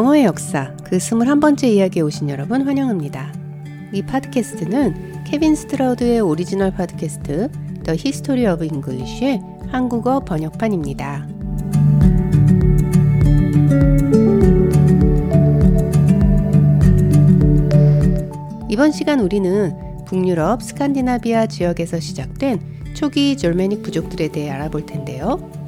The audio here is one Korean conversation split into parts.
영어의 역사 그 21번째 이야기에 오신 여러분 환영합니다. 이 팟캐스트는 케빈 스트라우드의 오리지널 팟캐스트 The History of English의 한국어 번역판입니다. 이번 시간 우리는 북유럽 스칸디나비아 지역에서 시작된 초기 Germanic 부족들에 대해 알아볼 텐데요.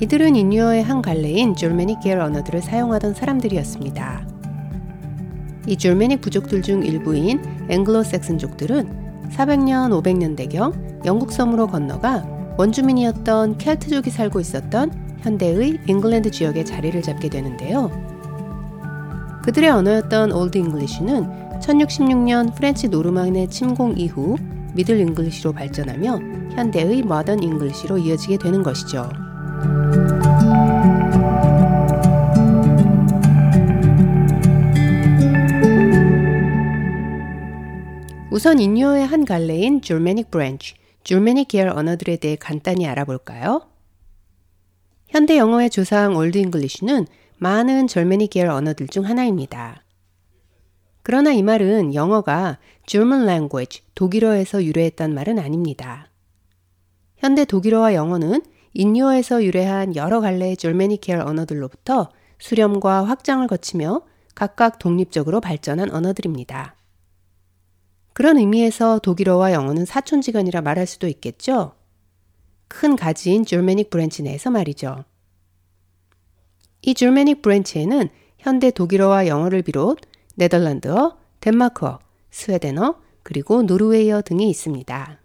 이들은 인유어의 한 갈래인 Germanic 계열 언어들을 사용하던 사람들이었습니다. 이 Germanic 부족들 중 일부인 앵글로색슨족들은 400년, 500년대경 영국 섬으로 건너가 원주민이었던 켈트족이 살고 있었던 현대의 잉글랜드 지역에 자리를 잡게 되는데요. 그들의 언어였던 Old English는 1066년 French Norman의 침공 이후 Middle English로 발전하며 현대의 Modern English로 이어지게 되는 것이죠. 우선 인유어의 한 갈래인 Germanic branch, Germanic 계열 언어들에 대해 간단히 알아볼까요? 현대 영어의 조상 Old English는 많은 Germanic 계열 언어들 중 하나입니다. 그러나 이 말은 영어가 German language, 독일어에서 유래했단 말은 아닙니다. 현대 독일어와 영어는 인유어에서 유래한 여러 갈래의 Germanic 계열 언어들로부터 수렴과 확장을 거치며 각각 독립적으로 발전한 언어들입니다. 그런 의미에서 독일어와 영어는 사촌지간이라 말할 수도 있겠죠? 큰 가지인 Germanic branch 내에서 말이죠. 이 Germanic branch에는 현대 독일어와 영어를 비롯 네덜란드어, 덴마크어, 스웨덴어, 그리고 노르웨이어 등이 있습니다.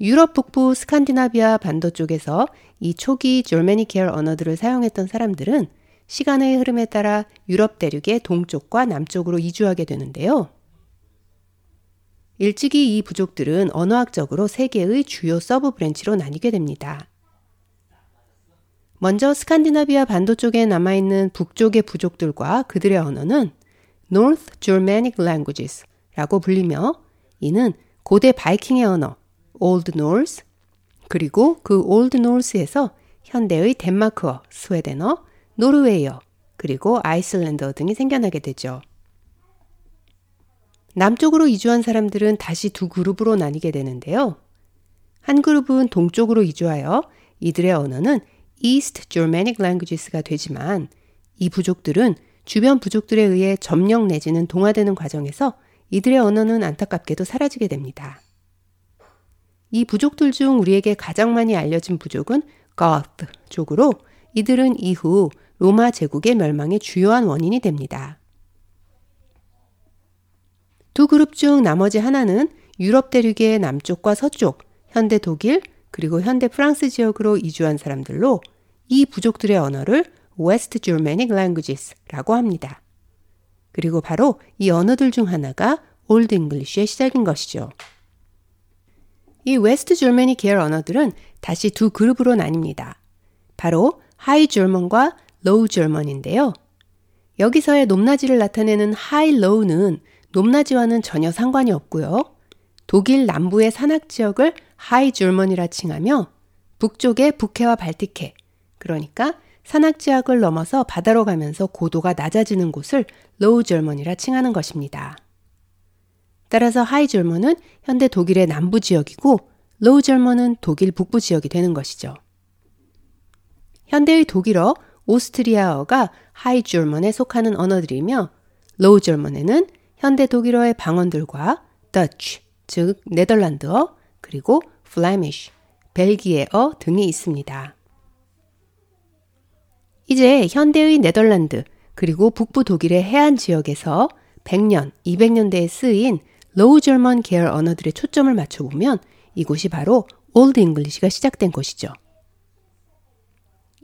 유럽 북부 스칸디나비아 반도 쪽에서 이 초기 Germanic 계열 언어들을 사용했던 사람들은 시간의 흐름에 따라 유럽 대륙의 동쪽과 남쪽으로 이주하게 되는데요. 일찍이 이 부족들은 언어학적으로 세 개의 주요 sub branch로 나뉘게 됩니다. 먼저 스칸디나비아 반도 쪽에 남아있는 북쪽의 부족들과 그들의 언어는 North Germanic Languages 라고 불리며 이는 고대 바이킹의 언어, Old Norse, 그리고 그 Old Norse에서 현대의 덴마크어, 스웨덴어, 노르웨이어, 그리고 아이슬란드어 등이 생겨나게 되죠. 남쪽으로 이주한 사람들은 다시 두 그룹으로 나뉘게 되는데요. 한 그룹은 동쪽으로 이주하여 이들의 언어는 East Germanic Languages가 되지만 이 부족들은 주변 부족들에 의해 점령 내지는 동화되는 과정에서 이들의 언어는 안타깝게도 사라지게 됩니다. 이 부족들 중 우리에게 가장 많이 알려진 부족은 거트족으로 이들은 이후 로마 제국의 멸망의 주요한 원인이 됩니다. 두 그룹 중 나머지 하나는 유럽 대륙의 남쪽과 서쪽, 현대 독일, 그리고 현대 프랑스 지역으로 이주한 사람들로 이 부족들의 언어를 West Germanic Languages라고 합니다. 그리고 바로 이 언어들 중 하나가 Old English의 시작인 것이죠. 이 West Germanic 계열 언어들은 다시 두 그룹으로 나뉩니다. 바로 High German과 Low German인데요. 여기서의 높낮이를 나타내는 high low는 높낮이와는 전혀 상관이 없고요. 독일 남부의 산악 지역을 High German이라 칭하며 북쪽의 북해와 발티해 그러니까 산악 지역을 넘어서 바다로 가면서 고도가 낮아지는 곳을 Low German이라 칭하는 것입니다. 따라서 High German은 현대 독일의 남부 지역이고 Low German은 독일 북부 지역이 되는 것이죠. 현대의 독일어, 오스트리아어가 High German에 속하는 언어들이며 Low German에는 현대 독일어의 방언들과 더치, 즉 네덜란드어, 그리고 Flemish, 벨기에어 등이 있습니다. 이제 현대의 네덜란드 그리고 북부 독일의 해안 지역에서 100년, 200년대에 쓰인 Low German 계열 언어들의 초점을 맞춰보면 이곳이 바로 Old English가 시작된 곳이죠.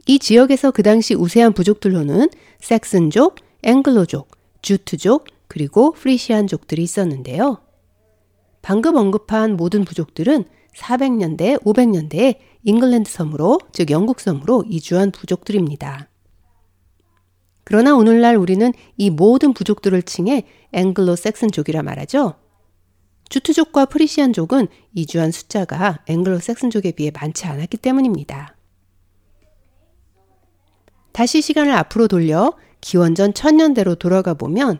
이 지역에서 그 당시 우세한 부족들로는 색슨족, 앵글로족, 주트족, 그리고 프리시안족들이 있었는데요. 방금 언급한 모든 부족들은 400년대, 500년대에 잉글랜드 섬으로, 즉 영국 섬으로 이주한 부족들입니다. 그러나 오늘날 우리는 이 모든 부족들을 칭해 앵글로색슨족이라 말하죠. 주트족과 프리시안족은 이주한 숫자가 앵글로 색슨족에 비해 많지 않았기 때문입니다. 다시 시간을 앞으로 돌려 기원전 천년대로 돌아가 보면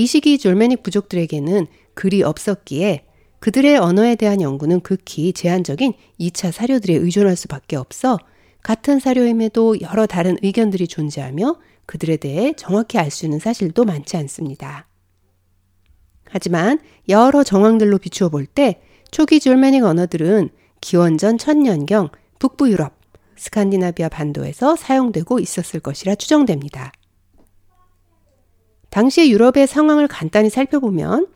이 시기 졸메닉 부족들에게는 글이 없었기에 그들의 언어에 대한 연구는 극히 제한적인 2차 사료들에 의존할 수밖에 없어 같은 사료임에도 여러 다른 의견들이 존재하며 그들에 대해 정확히 알 수 있는 사실도 많지 않습니다. 하지만 여러 정황들로 비추어 볼 때 초기 졸메닉 언어들은 기원전 천년경 북부 유럽, 스칸디나비아 반도에서 사용되고 있었을 것이라 추정됩니다. 당시 유럽의 상황을 간단히 살펴보면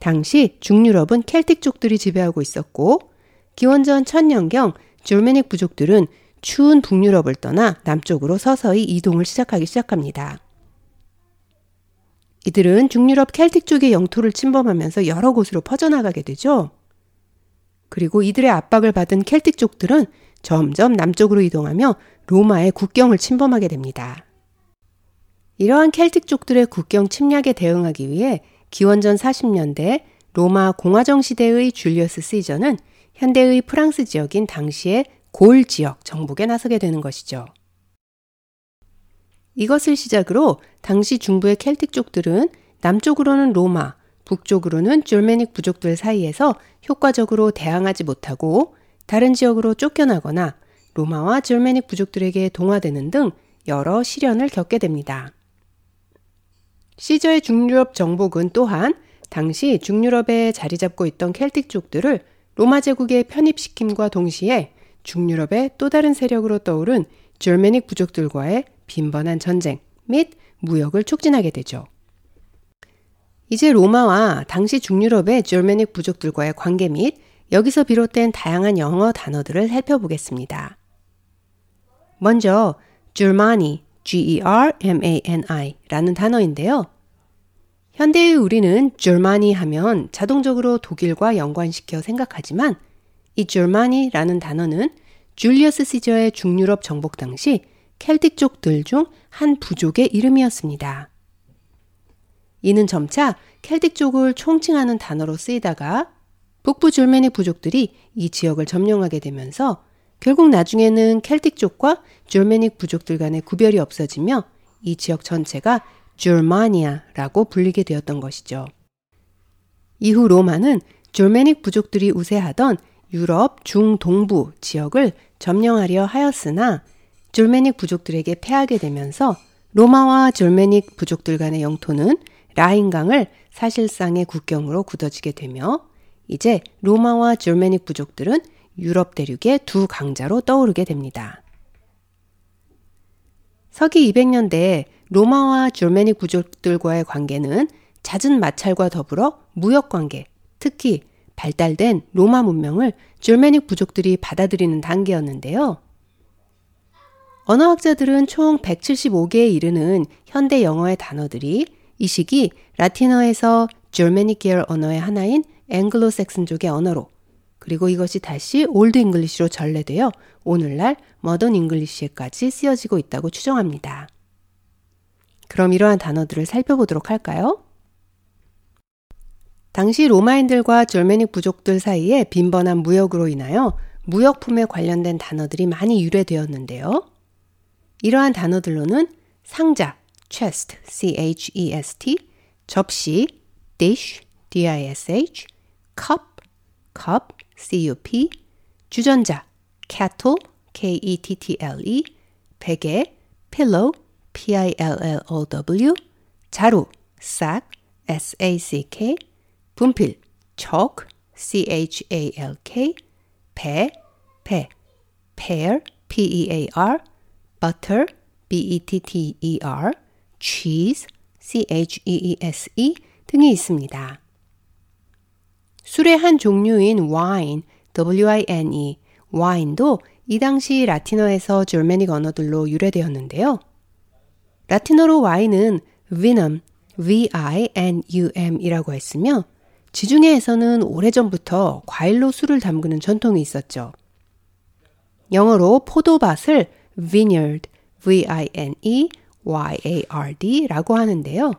당시 중유럽은 켈틱족들이 지배하고 있었고 기원전 천년경 졸메닉 부족들은 추운 북유럽을 떠나 남쪽으로 서서히 이동을 시작하기 시작합니다. 이들은 중유럽 켈틱 쪽의 영토를 침범하면서 여러 곳으로 퍼져나가게 되죠. 그리고 이들의 압박을 받은 켈틱 족들은 점점 남쪽으로 이동하며 로마의 국경을 침범하게 됩니다. 이러한 켈틱 족들의 국경 침략에 대응하기 위해 기원전 40년대 로마 공화정 시대의 줄리어스 시저는 현대의 프랑스 지역인 당시의 골 지역 정복에 나서게 되는 것이죠. 이것을 시작으로 당시 중부의 켈틱족들은 남쪽으로는 로마, 북쪽으로는 졸메닉 부족들 사이에서 효과적으로 대항하지 못하고 다른 지역으로 쫓겨나거나 로마와 졸메닉 부족들에게 동화되는 등 여러 시련을 겪게 됩니다. 시저의 중유럽 정복은 또한 당시 중유럽에 자리 잡고 있던 켈틱족들을 로마 제국에 편입시킴과 동시에 중유럽의 또 다른 세력으로 떠오른 졸메닉 부족들과의 빈번한 전쟁 및 무역을 촉진하게 되죠. 이제 로마와 당시 중유럽의 졸메닉 부족들과의 관계 및 여기서 비롯된 다양한 영어 단어들을 살펴보겠습니다. 먼저 Germany, G-E-R-M-A-N-I 라는 단어인데요. 현대의 우리는 Germany 하면 자동적으로 독일과 연관시켜 생각하지만 이 Germany라는 단어는 줄리어스 시저의 중유럽 정복 당시 켈틱족들 중 한 부족의 이름이었습니다. 이는 점차 켈틱족을 총칭하는 단어로 쓰이다가 북부 줄메닉 부족들이 이 지역을 점령하게 되면서 결국 나중에는 켈틱 족과 줄메닉 부족들 간의 구별이 없어지며 이 지역 전체가 줄마니아라고 불리게 되었던 것이죠. 이후 로마는 줄메닉 부족들이 우세하던 유럽 중동부 지역을 점령하려 하였으나 졸메닉 부족들에게 패하게 되면서 로마와 졸메닉 부족들 간의 영토는 라인강을 사실상의 국경으로 굳어지게 되며 이제 로마와 졸메닉 부족들은 유럽 대륙의 두 강자로 떠오르게 됩니다. 서기 200년대 로마와 Germanic 부족들과의 관계는 잦은 마찰과 더불어 무역 관계, 특히 발달된 로마 문명을 Germanic 부족들이 받아들이는 단계였는데요. 언어학자들은 총 175개에 이르는 현대 영어의 단어들이 이 시기 라틴어에서 Germanic 계열 언어의 하나인 앵글로색슨족의 언어로 그리고 이것이 다시 Old English로 전래되어 오늘날 Modern English에까지 쓰여지고 있다고 추정합니다. 그럼 이러한 단어들을 살펴보도록 할까요? 당시 로마인들과 Germanic 부족들 사이에 빈번한 무역으로 인하여 무역품에 관련된 단어들이 많이 유래되었는데요. 이러한 단어들로는 상자, chest, c-h-e-s-t, 접시, dish, d-i-s-h, cup, cup, c-u-p, 주전자, kettle, k-e-t-t-l-e, 베개, pillow, p-i-l-l-o-w, 자루, sack, s-a-c-k, 분필 chalk, c-h-a-l-k, 배, 배, pear, p-e-a-r, butter, b-e-t-t-e-r, cheese, c-h-e-e-s-e 등이 있습니다. 술의 한 종류인 wine, w-i-n-e, 와인도 이 당시 라틴어에서 졸메닉 언어들로 유래되었는데요. 라틴어로 와인은 vinum, v-i-n-u-m이라고 했으며 지중해에서는 오래전부터 과일로 술을 담그는 전통이 있었죠. 영어로 포도밭을 vineyard, v-i-n-e-y-a-r-d 라고 하는데요.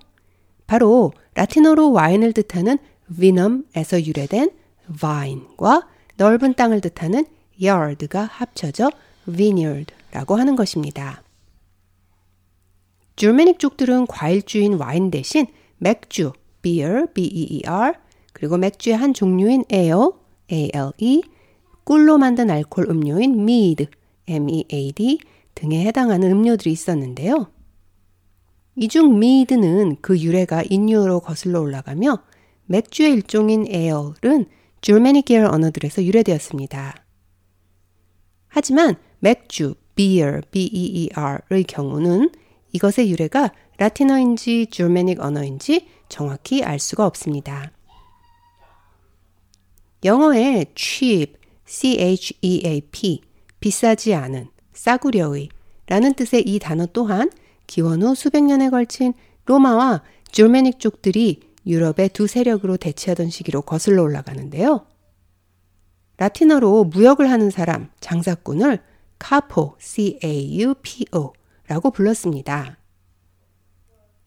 바로 라틴어로 와인을 뜻하는 vinum에서 유래된 vine과 넓은 땅을 뜻하는 yard가 합쳐져 vineyard라고 하는 것입니다. 줄메닉 족들은 과일주인 와인 대신 맥주, beer, b-e-e-r, 그리고 맥주의 한 종류인 ale, a-l-e, 꿀로 만든 알코올 음료인 mead, m-e-a-d 등에 해당하는 음료들이 있었는데요. 이중 mead는 그 유래가 인유어로 거슬러 올라가며 맥주의 일종인 ale은 줄메닉 계열 언어들에서 유래되었습니다. 하지만 맥주, beer, b-e-e-r의 경우는 이것의 유래가 라틴어인지 줄메닉 언어인지 정확히 알 수가 없습니다. 영어의 cheap, c-h-e-a-p, 비싸지 않은, 싸구려의 라는 뜻의 이 단어 또한 기원 후 수백 년에 걸친 로마와 줄메닉 쪽들이 유럽의 두 세력으로 대치하던 시기로 거슬러 올라가는데요. 라틴어로 무역을 하는 사람, 장사꾼을 카포, c-a-u-p-o 라고 불렀습니다.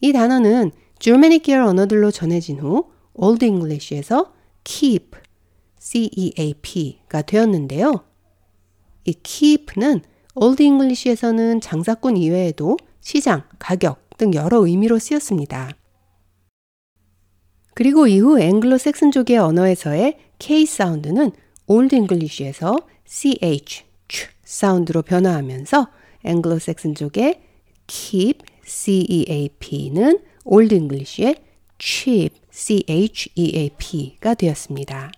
이 단어는 Germanic 계열 언어들로 전해진 후 Old English에서 ceap, c-e-a-p가 되었는데요. 이 ceap는 Old English에서는 장사꾼 이외에도 시장, 가격 등 여러 의미로 쓰였습니다. 그리고 이후 앵글로색슨족의 언어에서의 K 사운드는 Old English에서 CH, 사운드로 변화하면서 앵글로색슨족의 ceap, CEAP는 Old English의 cheap, CHEAP가 되었습니다.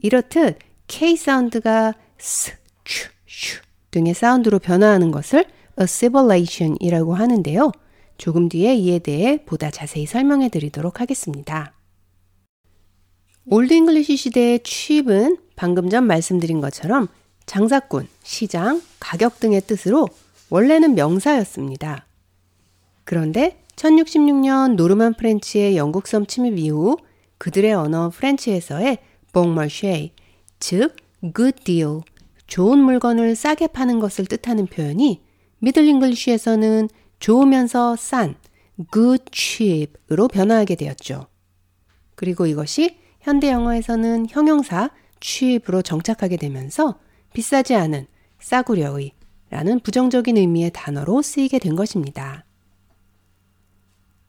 이렇듯 K 사운드가 S, ch, sh 등의 사운드로 변화하는 것을 assimilation이라고 하는데요. 조금 뒤에 이에 대해 보다 자세히 설명해 드리도록 하겠습니다. Old English 시대의 cheap은 방금 전 말씀드린 것처럼 장사꾼, 시장, 가격 등의 뜻으로 원래는 명사였습니다. 그런데 1066년 Norman French의 영국 섬 침입 이후 그들의 언어 French에서의 bon marché, 즉 good deal, 좋은 물건을 싸게 파는 것을 뜻하는 표현이 Middle English에서는 좋으면서 싼 good cheap으로 변화하게 되었죠. 그리고 이것이 현대 영어에서는 형용사 cheap으로 정착하게 되면서 비싸지 않은 싸구려의 라는 부정적인 의미의 단어로 쓰이게 된 것입니다.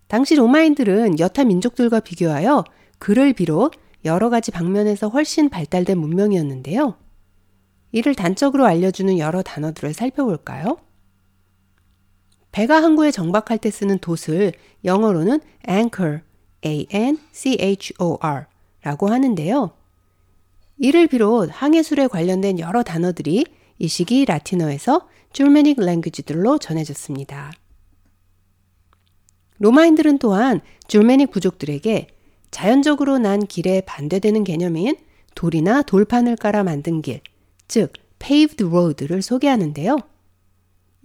당시 로마인들은 여타 민족들과 비교하여 글을 비롯 여러 가지 방면에서 훨씬 발달된 문명이었는데요. 이를 단적으로 알려주는 여러 단어들을 살펴볼까요? 배가 항구에 정박할 때 쓰는 돛을 영어로는 anchor, a-n-c-h-o-r 라고 하는데요. 이를 비롯 항해술에 관련된 여러 단어들이 이 시기 라틴어에서 줄메닉 랭귀지들로 전해졌습니다. 로마인들은 또한 줄메닉 부족들에게 자연적으로 난 길에 반대되는 개념인 돌이나 돌판을 깔아 만든 길, 즉 paved road를 소개하는데요.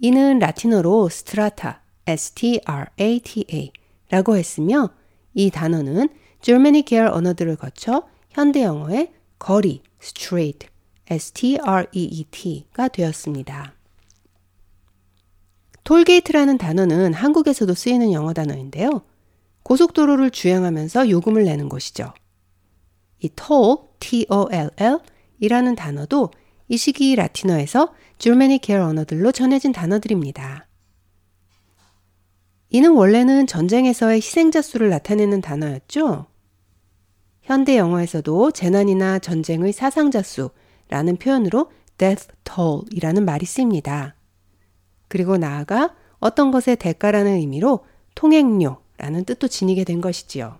이는 라틴어로 스트라타, S-T-R-A-T-A 라고 했으며 이 단어는 Germanic 계열 언어들을 거쳐 현대 영어의 거리, street, S-T-R-E-E-T가 되었습니다. 톨게이트라는 단어는 한국에서도 쓰이는 영어 단어인데요. 고속도로를 주행하면서 요금을 내는 곳이죠. 이 toll, T-O-L-L 이라는 단어도 이 시기 라틴어에서 계열 언어들로 전해진 단어들입니다. 이는 원래는 전쟁에서의 희생자 수를 나타내는 단어였죠. 현대 영어에서도 재난이나 전쟁의 사상자 수라는 표현으로 death toll 이라는 말이 쓰입니다. 그리고 나아가 어떤 것의 대가라는 의미로 통행료라는 뜻도 지니게 된 것이지요.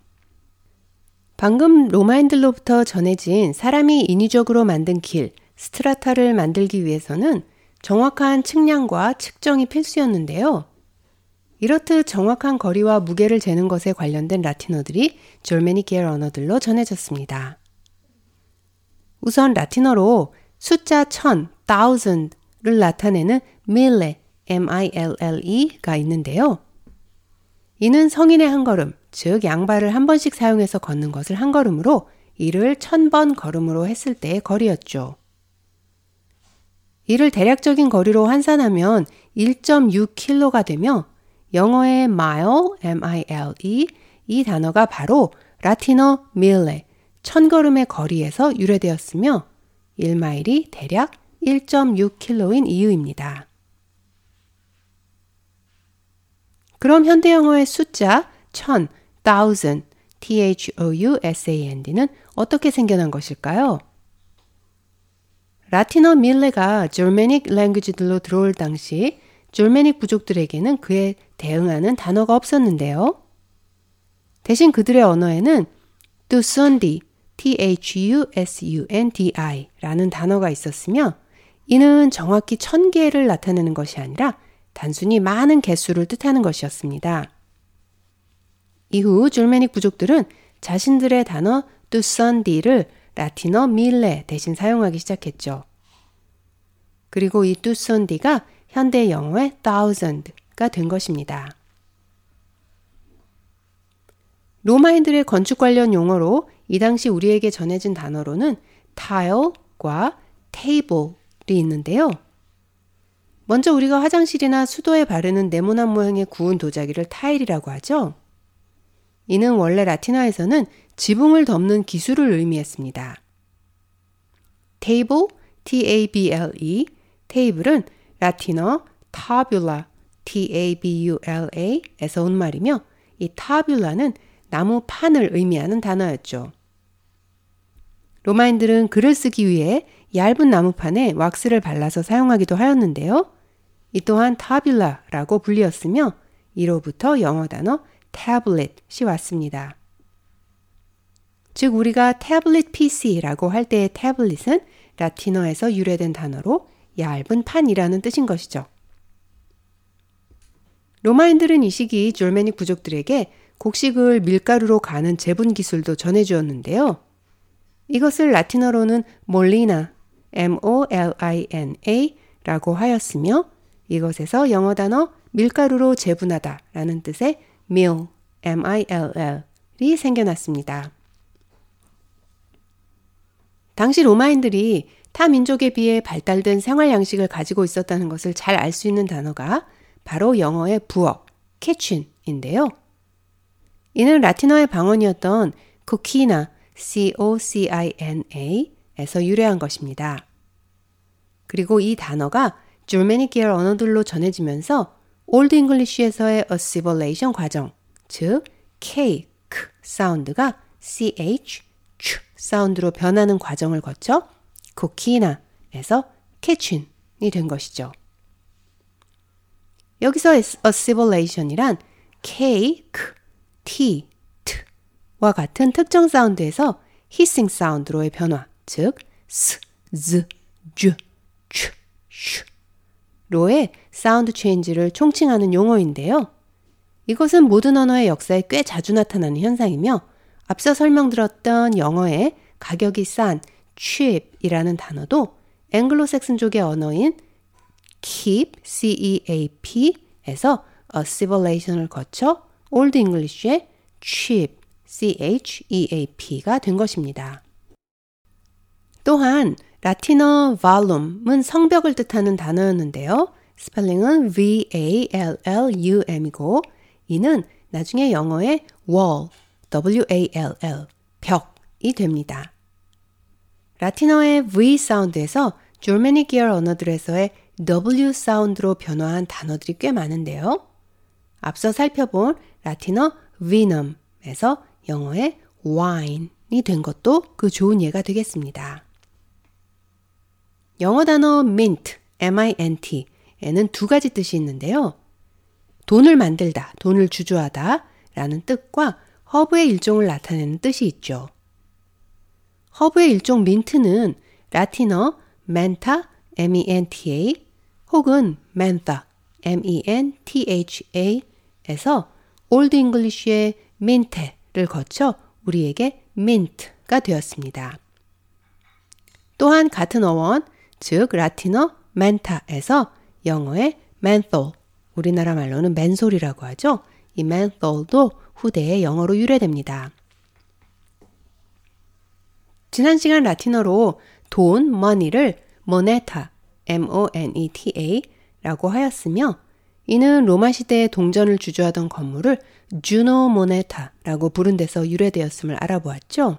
방금 로마인들로부터 전해진 사람이 인위적으로 만든 길, 스트라타를 만들기 위해서는 정확한 측량과 측정이 필수였는데요. 이렇듯 정확한 거리와 무게를 재는 것에 관련된 라틴어들이 졸메니 계열 언어들로 전해졌습니다. 우선 라틴어로 숫자 천, thousand를 나타내는 mille, m-i-l-l-e가 있는데요. 이는 성인의 한 걸음, 즉 양발을 한 번씩 사용해서 걷는 것을 한 걸음으로 이를 천 번 걸음으로 했을 때의 거리였죠. 이를 대략적인 거리로 환산하면 1.6km가 되며 영어의 mile, m-i-l-e 이 단어가 바로 라틴어 mille, 천 걸음의 거리에서 유래되었으며 1마일이 대략 1.6km인 이유입니다. 그럼 현대 영어의 숫자 천, thousand, t-h-o-u-s-a-n-d는 어떻게 생겨난 것일까요? 라틴어 밀레가 졸메닉 랭귀지들로 들어올 당시 졸메닉 부족들에게는 그에 대응하는 단어가 없었는데요. 대신 그들의 언어에는 tusundi, t-h-u-s-u-n-d-i 라는 단어가 있었으며 이는 정확히 천 개를 나타내는 것이 아니라 단순히 많은 개수를 뜻하는 것이었습니다. 이후 줄메닉 부족들은 자신들의 단어 tusundi를 라틴어 밀레 대신 사용하기 시작했죠. 그리고 이 tusundi가 현대 영어의 thousand가 된 것입니다. 로마인들의 건축 관련 용어로 이 당시 우리에게 전해진 단어로는 tile과 table이 있는데요. 먼저 우리가 화장실이나 수도에 바르는 네모난 모양의 구운 도자기를 타일이라고 하죠. 이는 원래 라틴어에서는 지붕을 덮는 기술을 의미했습니다. table, t-a-b-l-e, 테이블은 라틴어 tabula, t-a-b-u-l-a에서 온 말이며 이 tabula는 나무 판을 의미하는 단어였죠. 로마인들은 글을 쓰기 위해 얇은 나무판에 왁스를 발라서 사용하기도 하였는데요. 이 또한 타빌라라고 불리었으며 이로부터 영어 단어 tablet이 왔습니다. 즉 우리가 태블릿 PC라고 할 때의 태블릿은 라틴어에서 유래된 단어로 얇은 판이라는 뜻인 것이죠. 로마인들은 이 시기 졸메닉 부족들에게 곡식을 밀가루로 가는 제분 기술도 전해주었는데요. 이것을 라틴어로는 몰리나, M-O-L-I-N-A 라고 하였으며 이것에서 영어 단어 밀가루로 재분하다 라는 뜻의 mill, M-I-L-L이 생겨났습니다. 당시 로마인들이 타 민족에 비해 발달된 생활 양식을 가지고 있었다는 것을 잘 알 수 있는 단어가 바로 영어의 부어, 캐춘인데요. 이는 라틴어의 방언이었던 코키나, C-O-C-I-N-A에서 유래한 것입니다. 그리고 이 단어가 Germanic 계열 언어들로 전해지면서 Old English에서의 assimilation 과정, 즉 K 사운드가 CH, Ch 사운드로 변하는 과정을 거쳐 coquina에서 kitchen이 된 것이죠. 여기서 assimilation이란 K, K, T, T와 같은 특정 사운드에서 hissing 사운드로의 변화, 즉 S, Z, J, Ch, Sh 로의 sound change를 총칭하는 용어인데요. 이것은 모든 언어의 역사에 꽤 자주 나타나는 현상이며 앞서 설명드렸던 영어의 가격이 싼 cheap이라는 단어도 앵글로색슨족의 언어인 ceap, c-e-a-p에서 assimilation을 거쳐 Old English의 cheap, c-h-e-a-p가 된 것입니다. 또한 라틴어 vallum은 성벽을 뜻하는 단어였는데요. 스펠링은 V-A-L-L-U-M이고 이는 나중에 영어의 wall, W-A-L-L, 벽이 됩니다. 라틴어의 V 사운드에서 계열 언어들에서의 W 사운드로 변화한 단어들이 꽤 많은데요. 앞서 살펴본 라틴어 venom에서 영어의 wine이 된 것도 그 좋은 예가 되겠습니다. 영어 단어 mint, m-i-n-t에는 두 가지 뜻이 있는데요. 돈을 만들다, 돈을 주주하다 라는 뜻과 허브의 일종을 나타내는 뜻이 있죠. 허브의 일종 민트는 라틴어 menta, m-e-n-t-a 혹은 mentha, m-e-n-t-h-a에서 Old English의 minte를 거쳐 우리에게 민트가 되었습니다. 또한 같은 어원, 즉 라틴어 menta에서 영어의 menthol, 우리나라 말로는 멘솔이라고 하죠. 이 menthol도 후대의 영어로 유래됩니다. 지난 시간 라틴어로 돈, money를 moneta, m-o-n-e-t-a 라고 하였으며 이는 로마 시대의 동전을 주조하던 건물을 주노 모네타라고 부른 데서 유래되었음을 알아보았죠.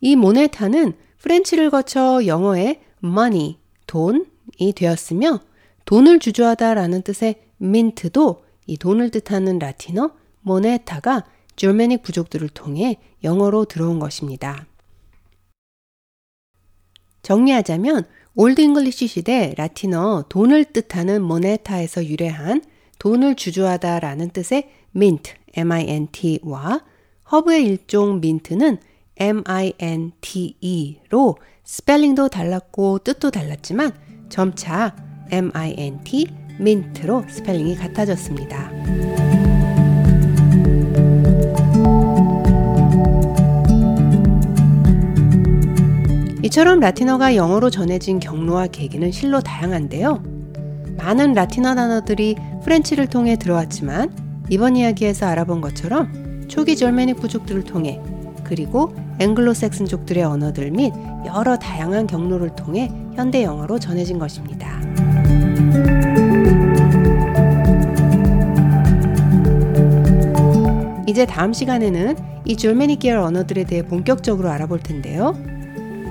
이 모네타는 프렌치를 거쳐 영어의 money, 돈이 되었으며 돈을 주조하다라는 뜻의 민트도 이 돈을 뜻하는 라틴어 moneta가 Germanic 부족들을 통해 영어로 들어온 것입니다. 정리하자면 Old English 시대 라틴어 돈을 뜻하는 moneta에서 유래한 돈을 주조하다라는 뜻의 mint, m-i-n-t와 허브의 일종 민트는 m-i-n-t-e로 스펠링도 달랐고 뜻도 달랐지만 점차 m-i-n-t, mint로 스펠링이 같아졌습니다. 이처럼 라틴어가 영어로 전해진 경로와 계기는 실로 다양한데요. 많은 라틴어 단어들이 프렌치를 통해 들어왔지만 이번 이야기에서 알아본 것처럼 초기 절메닉 부족들을 통해 그리고 앵글로색슨족들의 언어들 및 여러 다양한 경로를 통해 현대 영어로 전해진 것입니다. 이제 다음 시간에는 이 줄메닉 계열 언어들에 대해 본격적으로 알아볼 텐데요.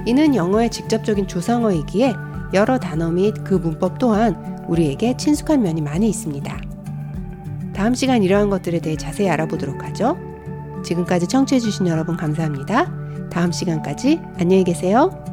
이는 영어의 직접적인 조상어이기에 여러 단어 및 그 문법 또한 우리에게 친숙한 면이 많이 있습니다. 다음 시간 이러한 것들에 대해 자세히 알아보도록 하죠. 지금까지 청취해주신 여러분 감사합니다. 다음 시간까지 안녕히 계세요.